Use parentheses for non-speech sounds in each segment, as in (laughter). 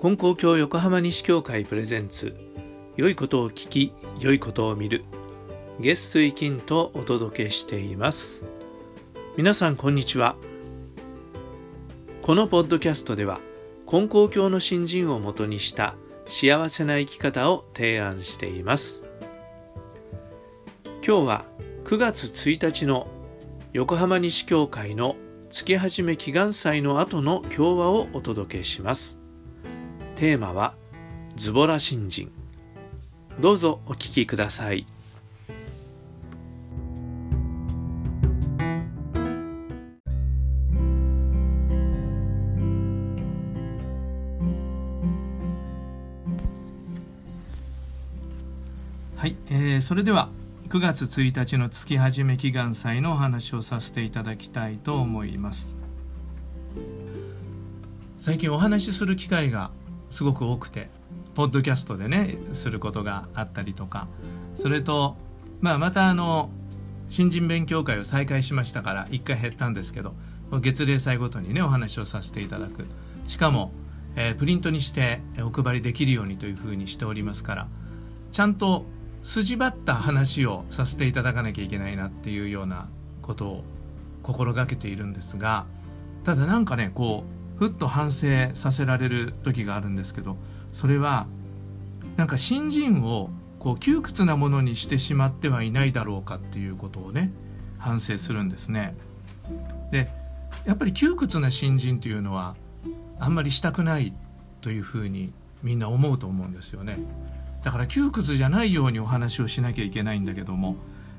金光教横浜西教会プレゼンツ。良いことを聞き良いことを見る。月水金とお届けしています。皆さんこんにちは。このポッドキャストでは金光教の新人をもとにした幸せな生き方を提案しています。今日は9月1日の横浜西教会の月始め祈願祭の後の共和をお届けします。テーマはズボラ新人。どうぞお聞きください。はい、えー、それでは9月1日の月始め祈願祭のお話をさせていただきたいと思います。最近お話しする機会がすごく多くてポッドキャストでねすることがあったりとか。それとまあまたあの新人勉強会を再開しましたから1回減ったんですけど月例祭ごとにねお話をさせていただく。しかも、えー、プリントにしてお配りできるようにというふうにしておりますからちゃんと筋張った話をさせていただかなきゃいけないなっていうようなことを心がけているんですがただなんかねこうふっと反省させられる時があるんですけどそれはなんか新人をこう窮屈なものにしてしまってはいないだろうかっていうことをね反省するんですね。でやっぱり窮屈な新人というのはあんまりしたくないというふうにみんな思うと思うんですよね。だから窮屈じゃないようにお話をしなきゃいけないんだけども、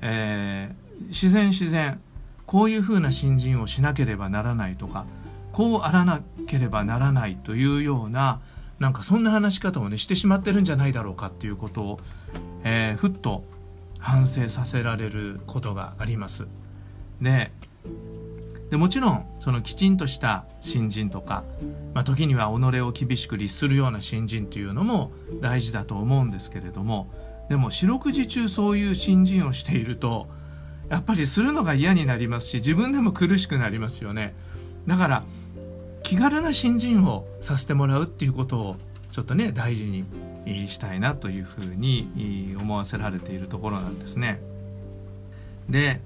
えー、自然自然こういうふうな新人をしなければならないとかこうあらなければならないというようななんかそんな話し方をねしてしまってるんじゃないだろうかっていうことを、えー、ふっと反省させられることがあります。ででもちろんそのきちんとした新人とか、まあ、時には己を厳しく律するような新人というのも大事だと思うんですけれどもでも四六時中そういう新人をしているとやっぱりするのが嫌になりますし自分でも苦しくなりますよねだから気軽な新人をさせてもらうっていうことをちょっとね大事にしたいなというふうに思わせられているところなんですね。で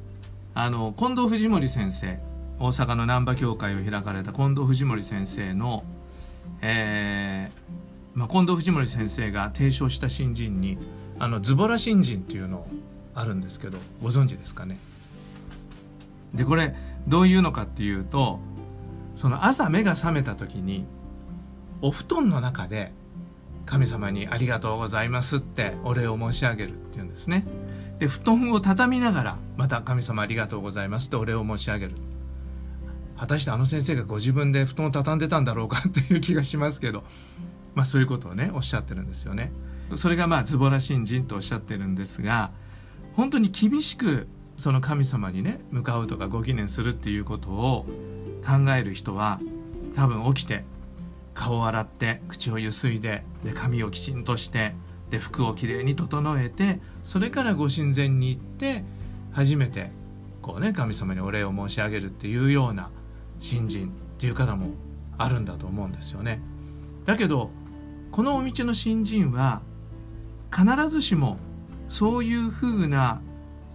あの近藤藤森先生大阪の難波協会を開かれた近藤藤森先生の、えーまあ、近藤藤森先生が提唱した新人にあのズボラ新人っていうのあるんですけどご存知ですかねでこれどういうのかっていうとその朝目が覚めた時にお布団の中で神様に「ありがとうございます」ってお礼を申し上げるっていうんですね。で布団を畳みながらまた「神様ありがとうございます」ってお礼を申し上げる。果たしてあの先生がご自分で布団を畳んでたんだろうか (laughs) っていう気がしますけど、まあ、そういうことをねおっしゃってるんですよね。それがまあズボラ新人とおっしゃってるんですが本当に厳しくその神様にね向かうとかご記念するっていうことを考える人は多分起きて顔を洗って口をゆすいでで髪をきちんとしてで服をきれいに整えてそれからご神前に行って初めてこうね神様にお礼を申し上げるっていうような新人っていう方もあるんだと思うんですよね。だけどこのお道の新人は必ずしもそういうふうな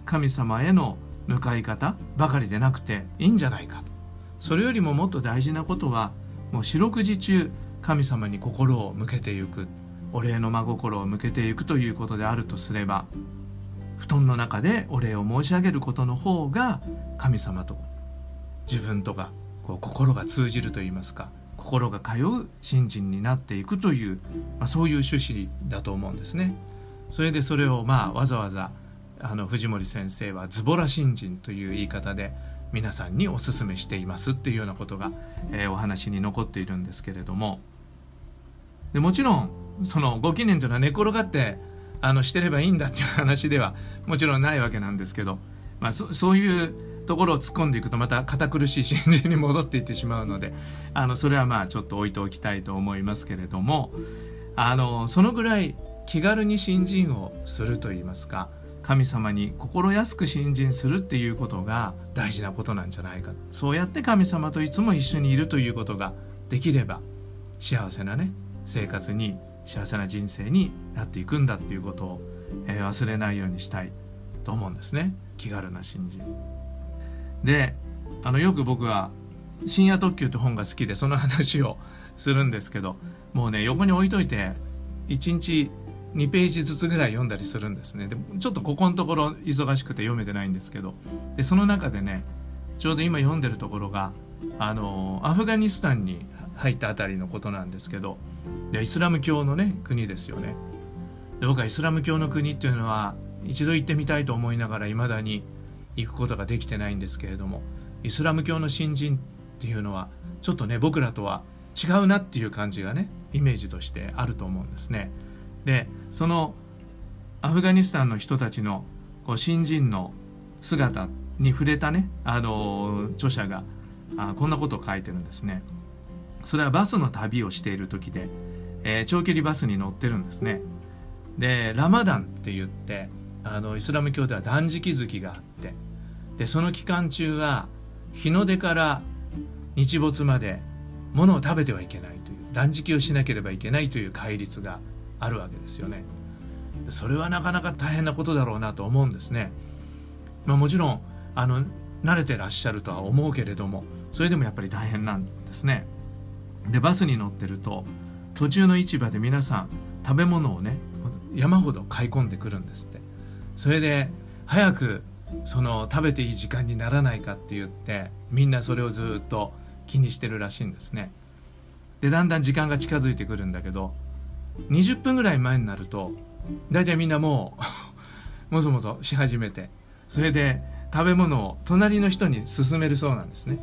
神様への向かい方ばかりでなくていいんじゃないかそれよりももっと大事なことはもう四六時中神様に心を向けていくお礼の真心を向けていくということであるとすれば布団の中でお礼を申し上げることの方が神様と自分とかこう心が通じるといいますか心が通う信心になっていくという、まあ、そういう趣旨だと思うんですね。それでそれをまあわざわざあの藤森先生はズボラ新人という言い方で皆さんにお勧めしていますっていうようなことが、えー、お話に残っているんですけれども。でもちろんそのご記念というのは寝転がってあのしてればいいんだっていう話ではもちろんないわけなんですけど、まあ、そそういうところを突っ込んでいくとまた堅苦しい信心に戻っていってしまうのであのそれはまあちょっと置いておきたいと思いますけれどもあのそのぐらい気軽に信心をするといいますか神様に心安く信心するっていうことが大事なことなんじゃないかそうやって神様といつも一緒にいるということができれば幸せなね生活に幸せな人生になっていくんだっていうことを、えー、忘れないようにしたいと思うんですね気軽な信心。であのよく僕は「深夜特急」って本が好きでその話をするんですけどもうね横に置いといて1日2ページずつぐらい読んだりするんですね。でちょっとここのところ忙しくて読めてないんですけど。でその中でねちょうど今読んでるところがあのアフガニスタンに入ったあたりのことなんですけど。でイスラム教のね国ですよね。で僕はイスラム教の国っていうのは一度行ってみたいと思いながらいまだに行くことができてないんですけれどもイスラム教の新人っていうのはちょっとね僕らとは違うなっていう感じがねイメージとしてあると思うんですね。でそのアフガニスタンの人たちのこう新人の姿に触れたねあの著者があこんなことを書いてるんですね。それはバスの旅をしている時で、えー、長距離バスに乗ってるんですね。でラマダンって言ってあのイスラム教では断食月があってでその期間中は日の出から日没まで物を食べてはいけないという断食をしなければいけないという戒律があるわけですよね。それはなかなか大変なことだろうなと思うんですね。まあ、もちろんあの慣れてらっしゃるとは思うけれどもそれでもやっぱり大変なんですね。でバスに乗ってると途中の市場で皆さん食べ物をね山ほど買い込んでくるんですってそれで早くその食べていい時間にならないかって言ってみんなそれをずっと気にしてるらしいんですねでだんだん時間が近づいてくるんだけど20分ぐらい前になると大体みんなもう (laughs) もぞもぞし始めてそれで食べ物を隣の人に勧めるそうなんですね。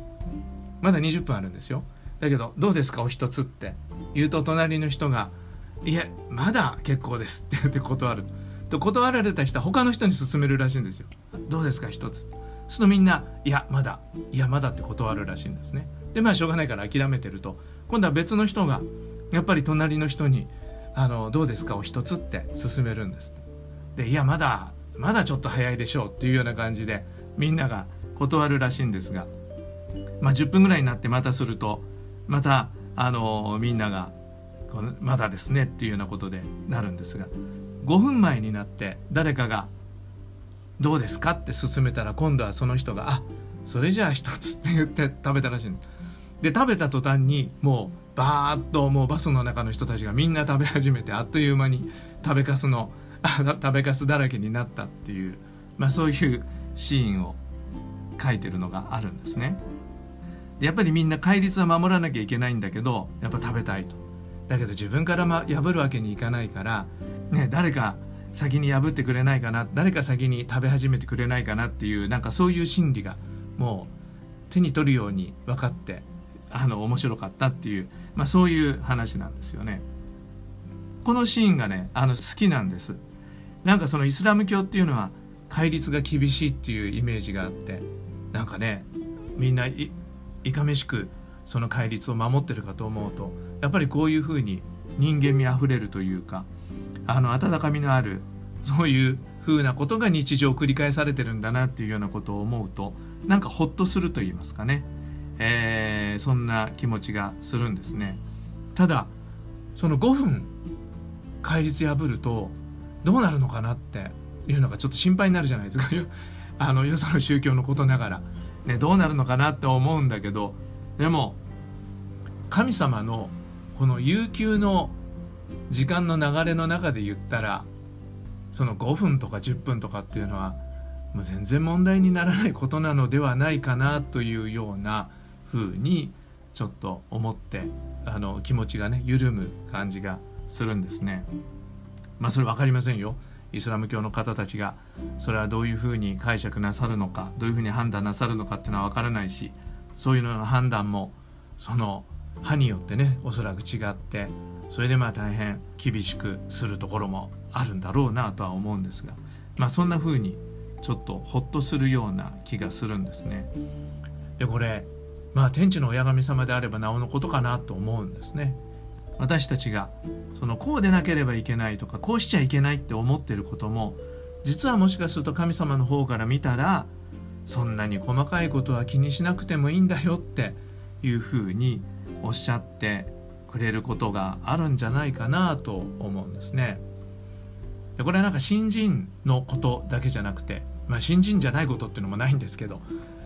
まだ20分あるんですよ。だけど「どうですかお一つ」って。言うと隣の人が「いえまだ結構です」って言って断る。と断られた人は他の人に勧めるらしいんですよ「どうですか一つ」するとみんな「いやまだ。いやまだ」って断るらしいんですね。でまあしょうがないから諦めてると。今度は別の人がやっぱり隣の人に「あのどうですか？お一つ」って勧めるんですでいやまだまだちょっと早いでしょうっていうような感じでみんなが断るらしいんですが、まあ、10分ぐらいになってまたするとまたあのみんながこのまだですねっていうようなことでなるんですが5分前になって誰かが「どうですか?」って勧めたら今度はその人が「あそれじゃあ一つ」って言って食べたらしいんです。で食べた途端にもうバーッともうバスの中の人たちがみんな食べ始めてあっという間に食べかすの食べかすだらけになったっていう、まあ、そういうシーンを書いてるのがあるんですね。でやっぱりみんな戒律は守らなきゃいけないんだけどやっぱ食べたいと。だけど自分から、ま、破るわけにいかないから、ね、誰か先に破ってくれないかな誰か先に食べ始めてくれないかなっていうなんかそういう心理がもう手に取るように分かってあの面白かったっていう、まあ、そういう話なんですよね。このシーンがねあの好きなんです。なんかそのイスラム教っていうのは戒律が厳しいっていうイメージがあってなんかねみんないかめしくその戒律を守ってるかと思うとやっぱりこういうふうに人間味あふれるというかあの温かみのあるそういうふうなことが日常繰り返されてるんだなっていうようなことを思うとなんかほっとすると言いますかね、えー、そんな気持ちがするんですね。ただその5分戒律破るとどうなるのかなっていうのがちょっと心配になるじゃないですか。(laughs) あのよその宗教のことながら、ね、どうなるのかなって思うんだけど。でも神様のこの悠久の時間の流れの中で言ったらその5分とか10分とかっていうのはもう全然問題にならないことなのではないかなというような風にちょっと思ってあの気持ちがね緩む感じがするんですね。まあそれ分かりませんよ。イスラム教の方たちがそれはどういうふうに解釈なさるのかどういうふうに判断なさるのかっていうのは分からないしそういうのの判断もその派によってねおそらく違ってそれでまあ大変厳しくするところもあるんだろうなとは思うんですがまあそんな風にちょっとホッとするような気がするんですね。でこれまあ天地の親神様であればなおのことかなと思うんですね。私たちがそのこうでなければいけないとかこうしちゃいけないって思ってることも実はもしかすると神様の方から見たらそんなに細かいことは気にしなくてもいいんだよっていうふうにおっしゃってくれることがあるんじゃないかなと思うんですね。でこれはなんか新人のことだけじゃなくて、まあ、新人じゃないことっていうのもないんですけど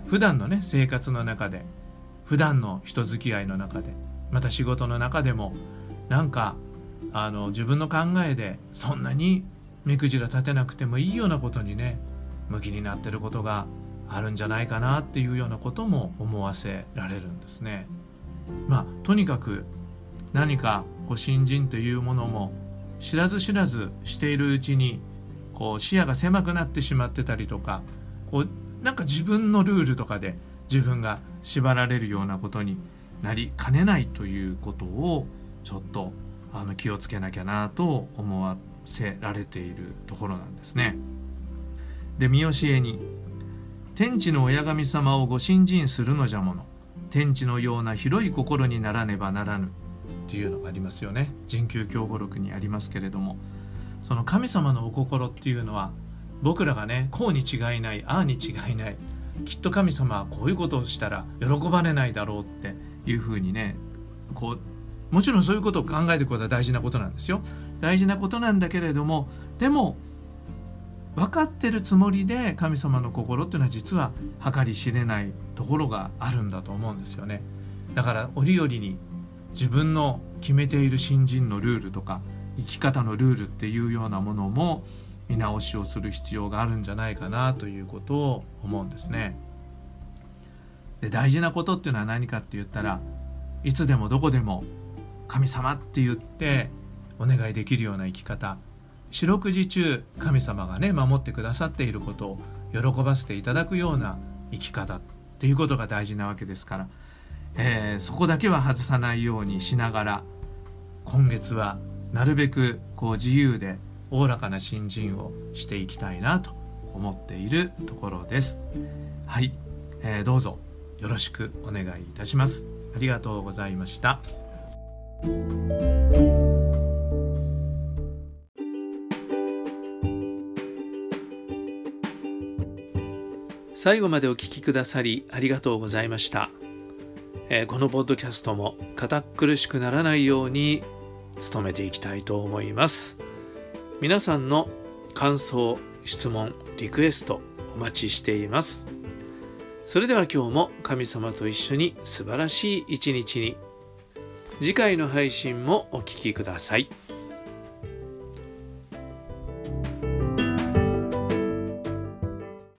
普段のね生活の中で普段の人付き合いの中でまた仕事の中でもなんかあの自分の考えでそんなに目くじら立てなくてもいいようなことにね向きになってることがあるんじゃないかなっていうようなことも思わせられるんですね。まあとにかく何かこう新人というものも知らず知らずしているうちにこう視野が狭くなってしまってたりとかこうなんか自分のルールとかで自分が縛られるようなことになりかねないということをちょっとあの気をつけなきゃなと思わせられているところなんですね。で見教えに「天地の親神様をご信心するのじゃもの。天地のような広い心にならねばならぬ」っていうのがありますよね。人宮教語録にありますけれども。その神様のお心っていうのは僕らがねこうに違いないああに違いない。きっと神様はこういうことをしたら喜ばれないだろうっていうふうにねこうもちろんそういうことを考えていくことは大事なことなんですよ。大事なことなんだけれどもでも分かってるつもりで神様の心っていうのは実は計り知れないところがあるんだと思うんですよね。だから折々に自分の決めている新人のルールとか生き方のルールっていうようなものも見直しをする必要があるんじゃないかなということを思うんですね。で大事なことっていうのは何かって言ったらいつでもどこでも神様って言ってお願いできるような生き方四六時中神様がね守ってくださっていることを喜ばせていただくような生き方っていうことが大事なわけですから、えー、そこだけは外さないようにしながら今月はなるべくこう自由でおおらかな新人をしていきたいなと思っているところです。はい、えー、どうぞよろしくお願いいたします。ありがとうございました。最後までお聞きくださりありがとうございました、えー、このポッドキャストも堅苦しくならないように努めていきたいと思います。皆さんの感想質問リクエストお待ちしていますそれでは今日も神様と一緒に素晴らしい一日に次回の配信もお聴きください。